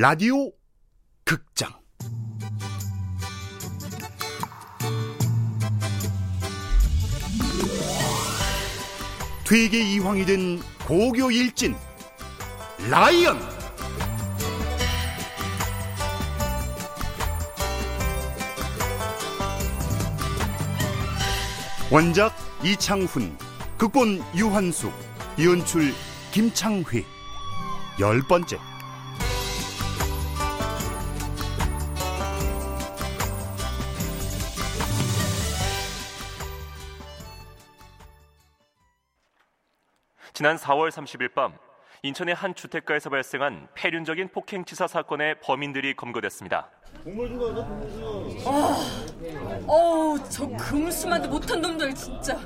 라디오 극장. 되게 이황이 된 고교 일진 라이언! 원작 이창훈 극본 유한숙 연출 김창휘. 열 번째 지난 4월 30일 밤 인천의 한 주택가에서 발생한 폐륜적인 폭행치사 사건의 범인들이 검거됐습니다. 어우, 저 금수만도 못한 놈들 진짜.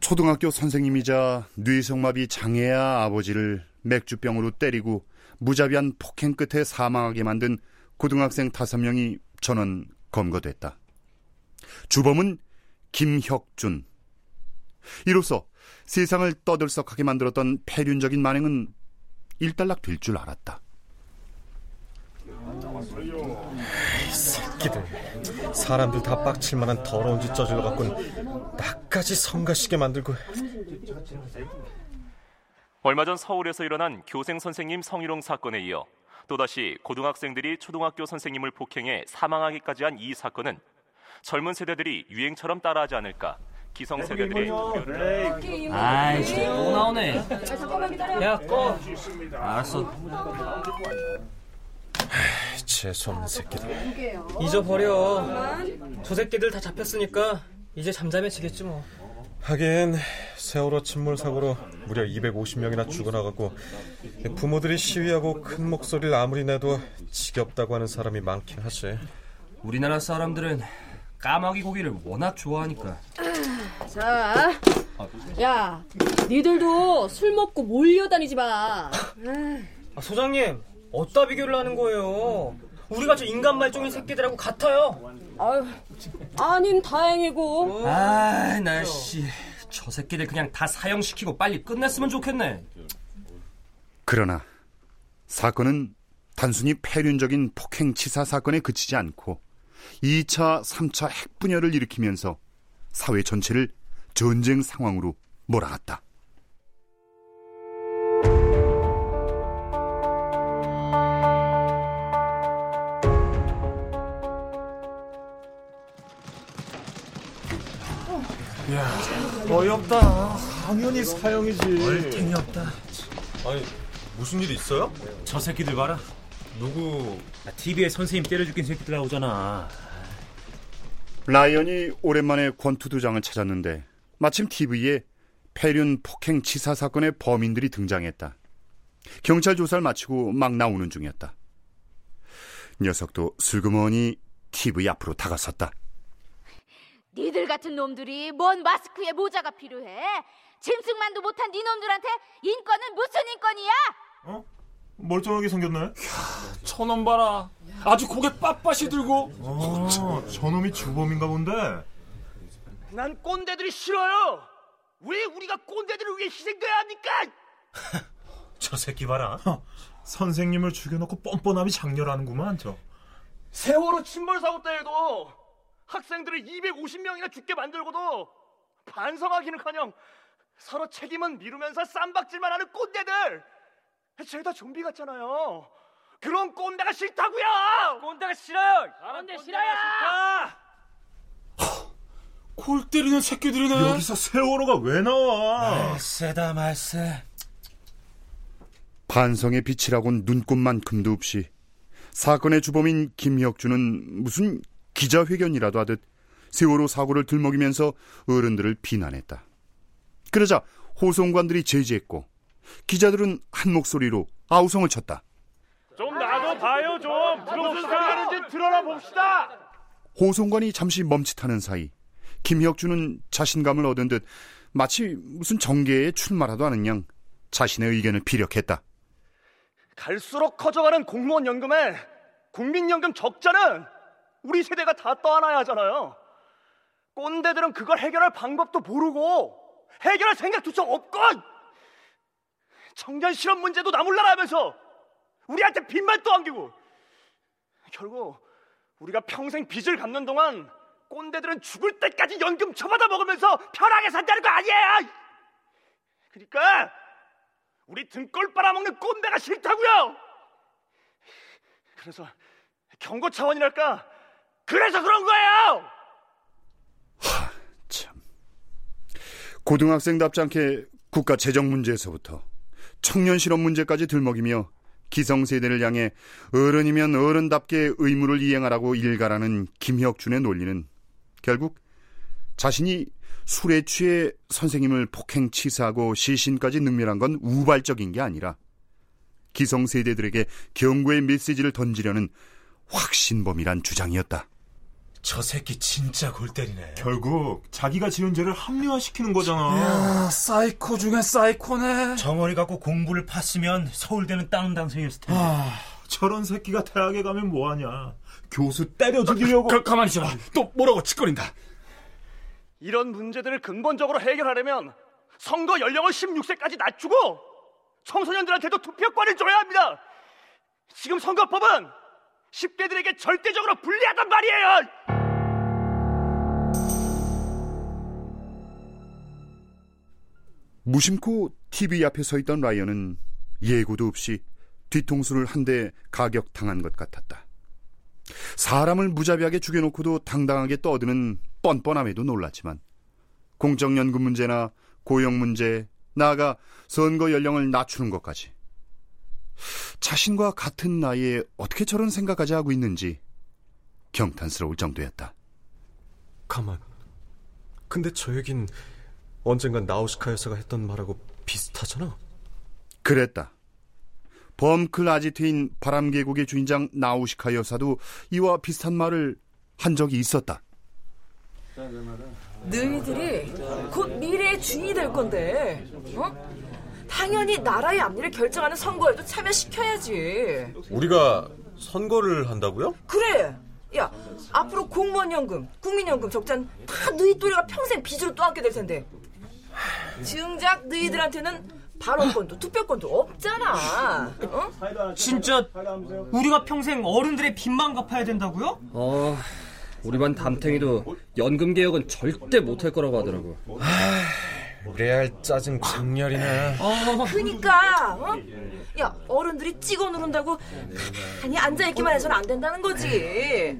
초등학교 선생님이자 뇌성마비 장애아 아버지를 맥주병으로 때리고 무자비한 폭행 끝에 사망하게 만든 고등학생 다섯 명이 전원 검거됐다. 주범은 김혁준. 이로써 세상을 떠들썩하게 만들었던 폐륜적인 만행은 일단락 될 줄 알았다. 새끼들 사람들 다 빡칠 만한 더러운 짓 저질러 갖고는 나까지 성가시게 만들고 얼마 전 서울에서 일어난 교생 선생님 성희롱 사건에 이어 또다시 고등학생들이 초등학교 선생님을 폭행해 사망하기까지 한 이 사건은 젊은 세대들이 유행처럼 따라하지 않을까 기성 세대들의 우려를 아이 진짜 또 나오네. 야 꺼. 알았어. 재수없는 새끼들. 잊어버려. 저 새끼들 다 잡혔으니까 이제 잠잠해지겠지 뭐. 하긴 세월호 침몰 사고로 무려 250명이나 죽어나가고 부모들이 시위하고 큰 목소리를 아무리 내도 지겹다고 하는 사람이 많긴 하지. 우리나라 사람들은 까마귀 고기를 워낙 좋아하니까 자, 야, 니들도 술 먹고 몰려다니지 마. 아, 소장님 어디다 비교를 하는 거예요? 우리가 저 인간 말종인 새끼들하고 같아요. 아유, 아님 다행이고. 아이 날씨. 저 새끼들 그냥 다 사형시키고 빨리 끝냈으면 좋겠네. 그러나 사건은 단순히 폐륜적인 폭행 치사 사건에 그치지 않고 2차, 3차 핵분열을 일으키면서 사회 전체를 전쟁 상황으로 몰아갔다. 어이없다 당연히 사형이지 얼탱이 없다 아니 무슨 일 있어요? 저 새끼들 봐라. 누구 TV에 선생님 때려 죽인 새끼들 나오잖아. 라이언이 오랜만에 권투 도장을 찾았는데 마침 TV에 폐륜 폭행 치사 사건의 범인들이 등장했다. 경찰 조사를 마치고 막 나오는 중이었다. 녀석도 슬그머니 TV 앞으로 다가섰다. 니들 같은 놈들이 뭔 마스크에 모자가 필요해? 짐승만도 못한 니 놈들한테 인권은 무슨 인권이야? 멀쩡하게 생겼네. 저놈 봐라. 아주 고개 빳빳이 들고. 아, 저놈이 주범인가 본데. 난 꼰대들이 싫어요. 왜 우리가 꼰대들을 위해 희생돼야 합니까? 저 새끼 봐라. 선생님을 죽여놓고 뻔뻔함이 장렬하는구만, 저. 세월호 침몰 사고 때에도 학생들을 250명이나 죽게 만들고도 반성하기는커녕 서로 책임은 미루면서 쌈박질만 하는 꼰대들. 죄다 좀비 같잖아요. 그런 꼰대가 싫다고요. 꼰대가 싫어요. 꼰대 싫어요. 골 때리는 새끼들이네. 여기서 세월호가 왜 나와? 세다 말세. 반성의 빛이라곤 눈꼽만큼도 없이 사건의 주범인 김혁준은 무슨 기자회견이라도 하듯 세월호 사고를 들먹이면서 어른들을 비난했다. 그러자 호송관들이 제지했고 기자들은 한 목소리로 아우성을 쳤다. 좀 나도 봐요 좀. 무슨 소리 하는지 들어나 봅시다. 호송관이 잠시 멈칫하는 사이 김혁준은 자신감을 얻은 듯 마치 무슨 정계에 출마라도 하는 양 자신의 의견을 피력했다. 갈수록 커져가는 공무원 연금에 국민연금 적자는 우리 세대가 다 떠안아야 하잖아요. 꼰대들은 그걸 해결할 방법도 모르고 해결할 생각조차 없고 청년 실업 문제도 나 몰라라 하면서 우리한테 빚만 또 안기고 결국 우리가 평생 빚을 갚는 동안 꼰대들은 죽을 때까지 연금 처받아 먹으면서 편하게 산다는 거 아니에요! 그러니까 우리 등골 빨아먹는 꼰대가 싫다고요! 그래서 경고 차원이랄까? 그래서 그런 거예요! 참. 고등학생답지 않게 국가 재정 문제에서부터 청년 실업 문제까지 들먹이며 기성세대를 향해 어른이면 어른답게 의무를 이행하라고 일가라는 김혁준의 논리는 결국 자신이 술에 취해 선생님을 폭행 치사하고 시신까지 능멸한 건 우발적인 게 아니라 기성세대들에게 경고의 메시지를 던지려는 확신범이란 주장이었다. 저 새끼 진짜 골 때리네. 결국 자기가 지은 죄를 합리화시키는 거잖아. 야, 사이코 중에 사이코네. 저 머리 갖고 공부를 팠으면 서울대는 따논 당상이었을 텐데. 아, 저런 새끼가 대학에 가면 뭐하냐. 교수 때려 죽이려고. 가, 가만히 있어. 또 뭐라고 지껄인다. 이런 문제들을 근본적으로 해결하려면 선거 연령을 16세까지 낮추고 청소년들한테도 투표권을 줘야 합니다. 지금 선거법은 10대들에게 절대적으로 불리하단 말이에요. 무심코 TV 앞에 서 있던 라이언은 예고도 없이 뒤통수를 한 대 가격당한 것 같았다. 사람을 무자비하게 죽여놓고도 당당하게 떠드는 뻔뻔함에도 놀랐지만 공적연금 문제나 고용 문제, 나아가 선거 연령을 낮추는 것까지 자신과 같은 나이에 어떻게 저런 생각까지 하고 있는지 경탄스러울 정도였다. 가만. 근데 저 얘긴 언젠간 나우시카 여사가 했던 말하고 비슷하잖아. 그랬다. 범클 아지트인 바람계곡의 주인장 나우시카 여사도 이와 비슷한 말을 한 적이 있었다. 너희들이 곧 미래의 주인이 될 건데, 어? 당연히 나라의 앞일을 결정하는 선거에도 참여시켜야지. 우리가 선거를 한다고요? 그래. 야, 앞으로 공무원 연금, 국민연금 적자는 다 너희 또래가 평생 빚으로 떠안게 될 텐데. 증작 너희들한테는 발언권도 투표권도 없잖아. 어? 진짜 우리가 평생 어른들의 빚만 갚아야 된다고요? 어, 우리 반 담탱이도 연금 개혁은 절대 못할 거라고 하더라고. 레알 짜증 장렬이네. 그니까, 어? 야, 어른들이 찍어 누른다고 가만히 앉아있기만 해서는 안 된다는 거지.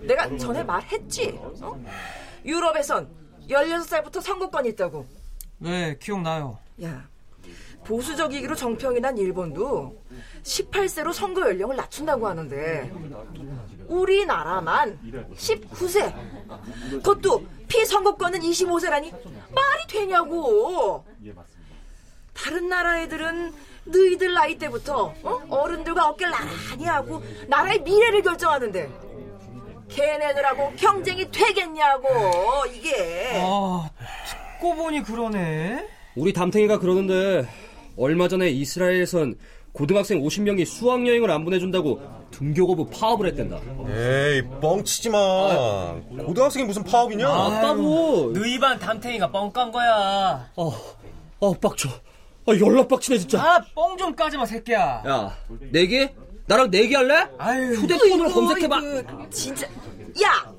내가 전에 말했지. 어? 유럽에선 16살부터 선거권이 있다고. 네, 기억나요. 야, 보수적이기로 정평이 난 일본도 18세로 선거 연령을 낮춘다고 하는데 우리나라만 19세. 그것도 피선거권은 25세라니 말이 되냐고. 다른 나라 애들은 너희들 나이 때부터 어? 른들과 어깨를 나란히 하고 나라의 미래를 결정하는데 걔네들하고 경쟁이 되겠냐고 이게. 아, 듣고 보니 그러네. 우리 담탱이가 그러는데 얼마 전에 이스라엘에선 고등학생 50명이 수학여행을 안 보내준다고 등교거부 파업을 했댄다. 에이, 뻥치지 마. 고등학생이 무슨 파업이냐? 아까고. 너희 반 담탱이가 뻥 깐 거야. 어, 어, 빡쳐. 아, 연락 빡치네, 진짜. 아, 뻥 좀 까지 마, 새끼야. 야, 내기? 나랑 내기 할래? 아유, 휴대폰으로 검색해봐. 그, 진짜, 야!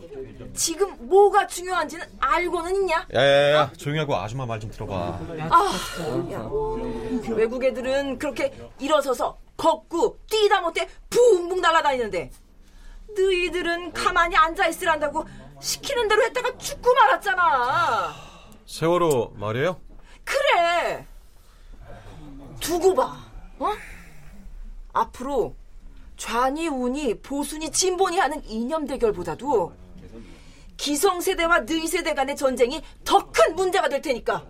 지금 뭐가 중요한지는 알고는 있냐? 야야야, 조용히 하고 아줌마 말 좀 들어봐. 아, 야, 외국 애들은 그렇게 일어서서 걷고 뛰다 못해 붕붕 날아다니는데 너희들은 가만히 앉아있으란다고 시키는 대로 했다가 죽고 말았잖아. 세월호 말이에요? 그래. 두고 봐. 어? 앞으로 좌니 우니 보수니 진보니 하는 이념 대결보다도 기성세대와 너희세대 간의 전쟁이 더 큰 문제가 될 테니까.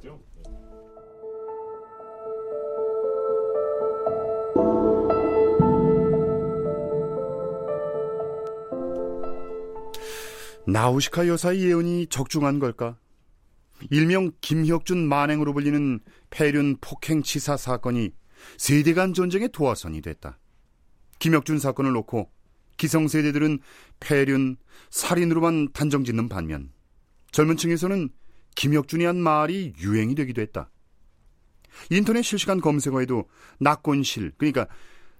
나우시카 여사의 예언이 적중한 걸까? 일명 김혁준 만행으로 불리는 폐륜 폭행 치사 사건이 세대 간 전쟁의 도화선이 됐다. 김혁준 사건을 놓고 기성세대들은 폐륜, 살인으로만 단정짓는 반면 젊은 층에서는 김혁준이 한 말이 유행이 되기도 했다. 인터넷 실시간 검색어에도 낙곤실, 그러니까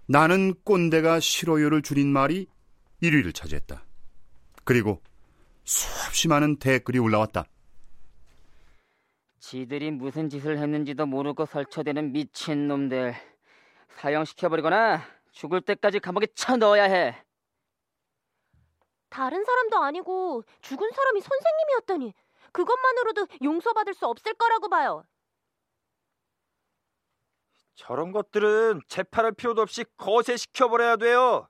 나는 꼰대가 싫어요를 줄인 말이 1위를 차지했다. 그리고 수없이 많은 댓글이 올라왔다. 지들이 무슨 짓을 했는지도 모르고 설쳐대는 미친놈들 사형시켜버리거나 죽을 때까지 감옥에 쳐넣어야 해. 다른 사람도 아니고 죽은 사람이 선생님이었다니 그것만으로도 용서받을 수 없을 거라고 봐요. 저런 것들은 재판할 필요도 없이 거세시켜버려야 돼요.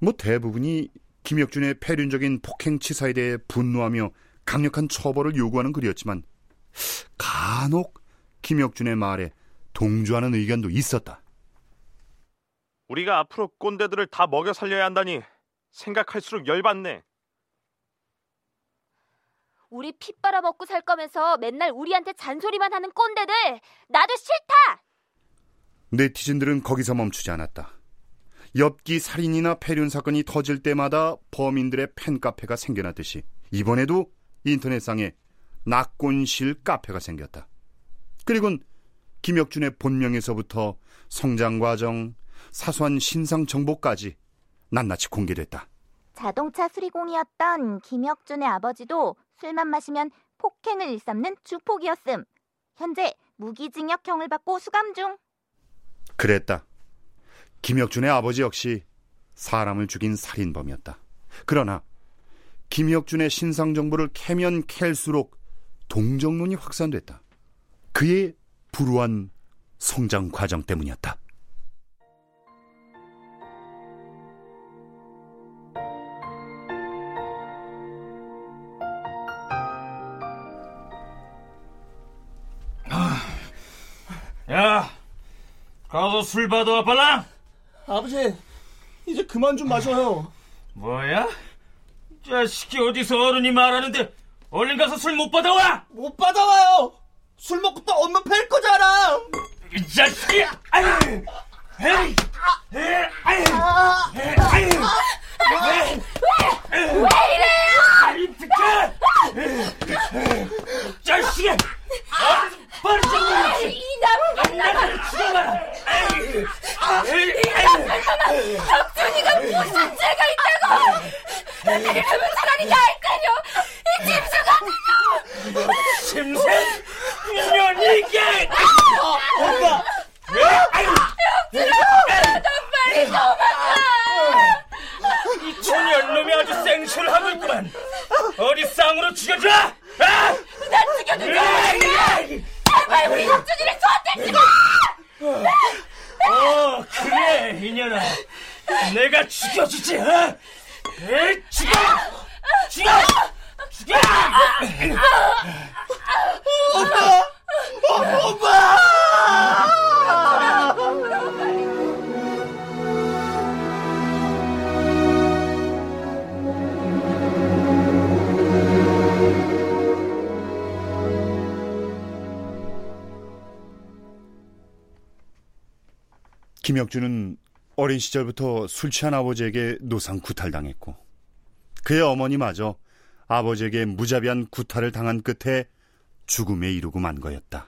뭐 대부분이 김혁준의 폐륜적인 폭행 치사에 대해 분노하며 강력한 처벌을 요구하는 글이었지만 간혹 김혁준의 말에 동조하는 의견도 있었다. 우리가 앞으로 꼰대들을 다 먹여 살려야 한다니 생각할수록 열받네. 우리 피 빨아먹고 살 거면서 맨날 우리한테 잔소리만 하는 꼰대들 나도 싫다. 네티즌들은 거기서 멈추지 않았다. 엽기 살인이나 폐륜 사건이 터질 때마다 범인들의 팬카페가 생겨났듯이 이번에도 인터넷상에 낙곤실 카페가 생겼다. 그리곤 김혁준의 본명에서부터 성장 과정, 사소한 신상 정보까지 낱낱이 공개됐다. 자동차 수리공이었던 김혁준의 아버지도 술만 마시면 폭행을 일삼는 주폭이었음. 현재 무기징역형을 받고 수감 중. 그랬다. 김혁준의 아버지 역시 사람을 죽인 살인범이었다. 그러나 김혁준의 신상 정보를 캐면 캘수록 동정론이 확산됐다. 그의 불우한 성장 과정 때문이었다. 가서 술 받아와 빨랑. 아버지, 이제 그만 좀 마셔요. 뭐야? 자식이 어디서 어른이 말하는데 얼른 가서 술 못 받아와. 못 받아와요. 술 먹고 또 엄마 팰 거잖아. 이 자식이. 아유. 에이. 에이. 아유. 아유. 왜? 왜 이래요? 이 비켜. 자식이. 빨리 좀 이 나쁜 나를 죽여라. 이 나쁜 놈아! 혁준이가 무슨 죄가 있다고! 이러면 차라리 나을 거요! 이 짐승 같은 놈! 심생 년이게! 엄마! 혁준아! 너 빨리 도망가! 이 초년놈이 아주 생쇼를 하고 있구만. 어디 쌍으로 죽여줘! 아! 난 죽여도 돼! 제발 우리 혁준이를 저한테 죽여! 어, 이년아. 내가 죽여주지, 어? 에, 죽여! 죽여! 죽여! 엄마! 엄마! 김혁준은 어린 시절부터 술 취한 아버지에게 노상 구탈당했고 그의 어머니마저 아버지에게 무자비한 구탈을 당한 끝에 죽음에 이르고 만 거였다.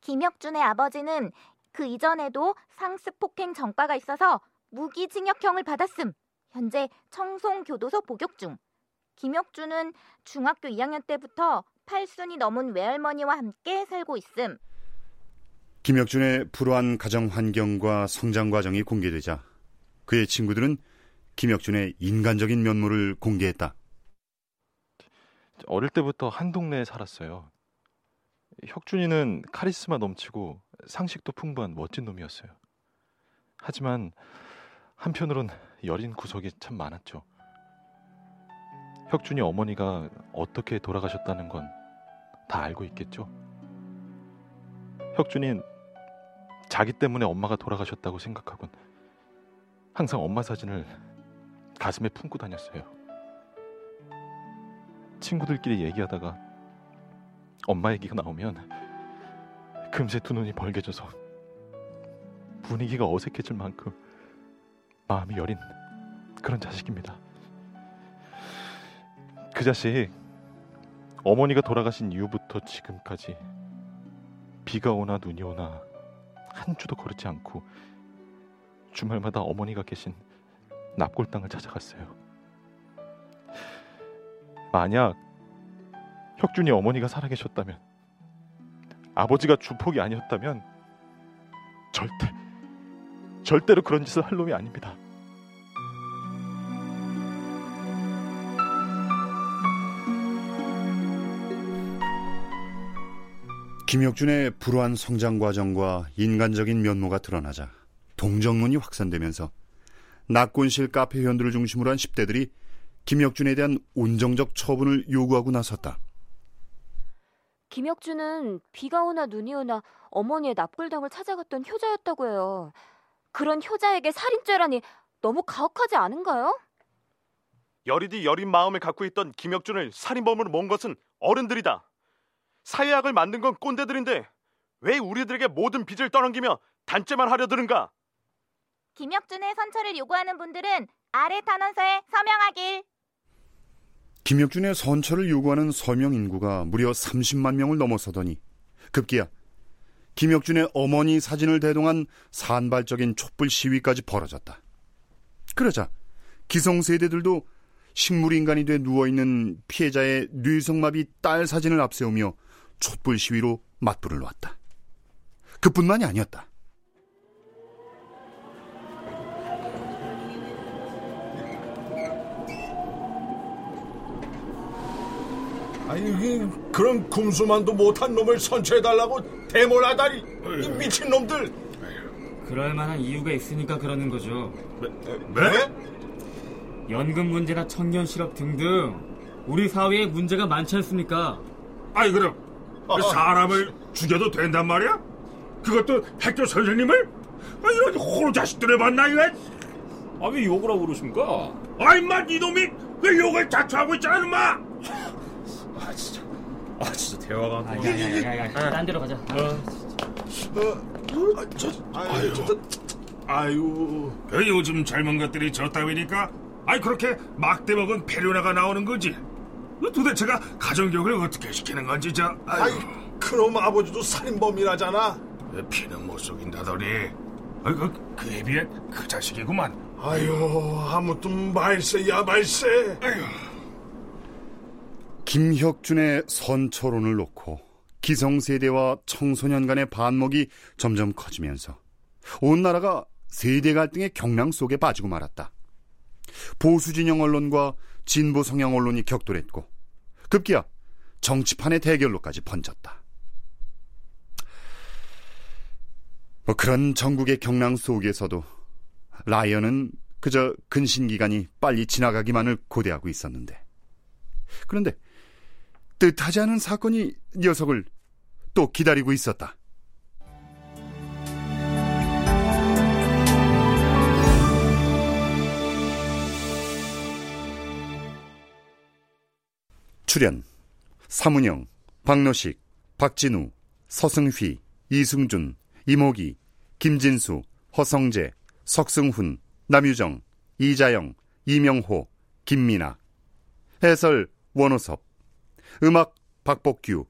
김혁준의 아버지는 그 이전에도 상습 폭행 전과가 있어서 무기징역형을 받았음. 현재 청송교도소 복역 중. 김혁준은 중학교 2학년 때부터 팔순이 넘은 외할머니와 함께 살고 있음. 김혁준의 불우한 가정 환경과 성장 과정이 공개되자 그의 친구들은 김혁준의 인간적인 면모를 공개했다. 어릴 때부터 한 동네에 살았어요. 혁준이는 카리스마 넘치고 상식도 풍부한 멋진 놈이었어요. 하지만 한편으론 여린 구석이 참 많았죠. 혁준이 어머니가 어떻게 돌아가셨다는 건 다 알고 있겠죠. 혁준이 자기 때문에 엄마가 돌아가셨다고 생각하곤 항상 엄마 사진을 가슴에 품고 다녔어요. 친구들끼리 얘기하다가 엄마 얘기가 나오면 금세 두 눈이 벌개져서 분위기가 어색해질 만큼 마음이 여린 그런 자식입니다. 그 자식 어머니가 돌아가신 이후부터 지금까지 비가 오나 눈이 오나 한 주도 거르지 않고 주말마다 어머니가 계신 납골당을 찾아갔어요. 만약 혁준이 어머니가 살아계셨다면 아버지가 주폭이 아니었다면 절대 절대로 그런 짓을 할 놈이 아닙니다. 김혁준의 불우한 성장 과정과 인간적인 면모가 드러나자 동정론이 확산되면서 낙곤실 카페 회원들을 중심으로 한 10대들이 김혁준에 대한 온정적 처분을 요구하고 나섰다. 김혁준은 비가 오나 눈이 오나 어머니의 납골당을 찾아갔던 효자였다고 해요. 그런 효자에게 살인죄라니 너무 가혹하지 않은가요? 여리디 여린 마음을 갖고 있던 김혁준을 살인범으로 모은 것은 어른들이다. 사회학을 만든 건 꼰대들인데 왜 우리들에게 모든 빚을 떠넘기며 단죄만 하려 드는가? 김혁준의 선처를 요구하는 분들은 아래 탄원서에 서명하길. 김혁준의 선처를 요구하는 서명 인구가 무려 30만 명을 넘어서더니 급기야 김혁준의 어머니 사진을 대동한 산발적인 촛불 시위까지 벌어졌다. 그러자 기성세대들도 식물인간이 돼 누워있는 피해자의 뇌성마비 딸 사진을 앞세우며 촛불 시위로 맞불을 놓았다. 그뿐만이 아니었다. 아니 그런 kum수만도 못한 놈을 선처해달라고 대몰하다니 이 미친 놈들 그럴 만한 이유가 있으니까 그러는 거죠. 네? 연금 문제나 청년 실업 등등 우리 사회에 문제가 많지 않습니까? 아니 그럼 사람을 죽여도 된단 말이야? 그것도 학교 선생님을? 아, 이런 호로 자식들을 만나 이거? 아왜 욕을 하고 그러십니까? 아 임마 이놈이 왜 욕을 자초하고 있잖아 임마 아 진짜 아 진짜 대화가 안 돼. 야야야야 딴 데로 가자. 어, 아, 저, 아유, 저, 아유 그 요즘 젊은 것들이 저 따위니까 아이 그렇게 막대 먹은 페류나가 나오는 거지 그 도대체가 가정교육을 어떻게 시키는 건지 저 아이, 그놈 아버지도 살인범이라잖아. 피는 못 속인다더니 어, 그, 그에 비해 그 자식이구만 아유, 아무튼 말세야 말세. 아유. 김혁준의 선처론을 놓고 기성세대와 청소년 간의 반목이 점점 커지면서 온 나라가 세대 갈등의 경랑 속에 빠지고 말았다. 보수 진영 언론과 진보 성향 언론이 격돌했고 급기야 정치판의 대결로까지 번졌다. 뭐 그런 전국의 경랑 속에서도 라이언은 그저 근신 기간이 빨리 지나가기만을 고대하고 있었는데 그런데 뜻하지 않은 사건이 녀석을 또 기다리고 있었다. 출연 사문영, 박노식, 박진우, 서승휘, 이승준, 이모기, 김진수, 허성재, 석승훈, 남유정, 이자영, 이명호, 김민아. 해설 원호섭. 음악 박복규.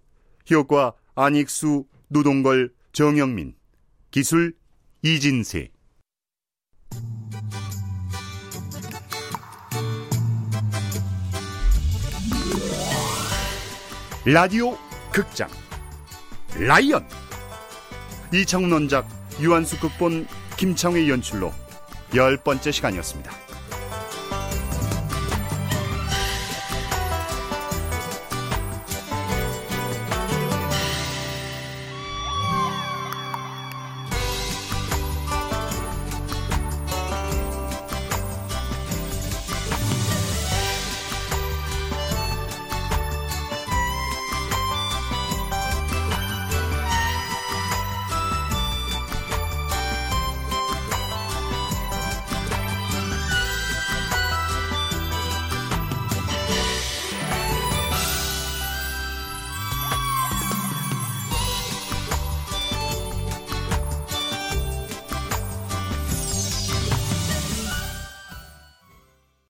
효과 안익수, 노동걸, 정영민. 기술 이진세 라디오 극장 라이언 이창훈 원작 유한수 극본 김창회 연출로 열 번째 시간이었습니다.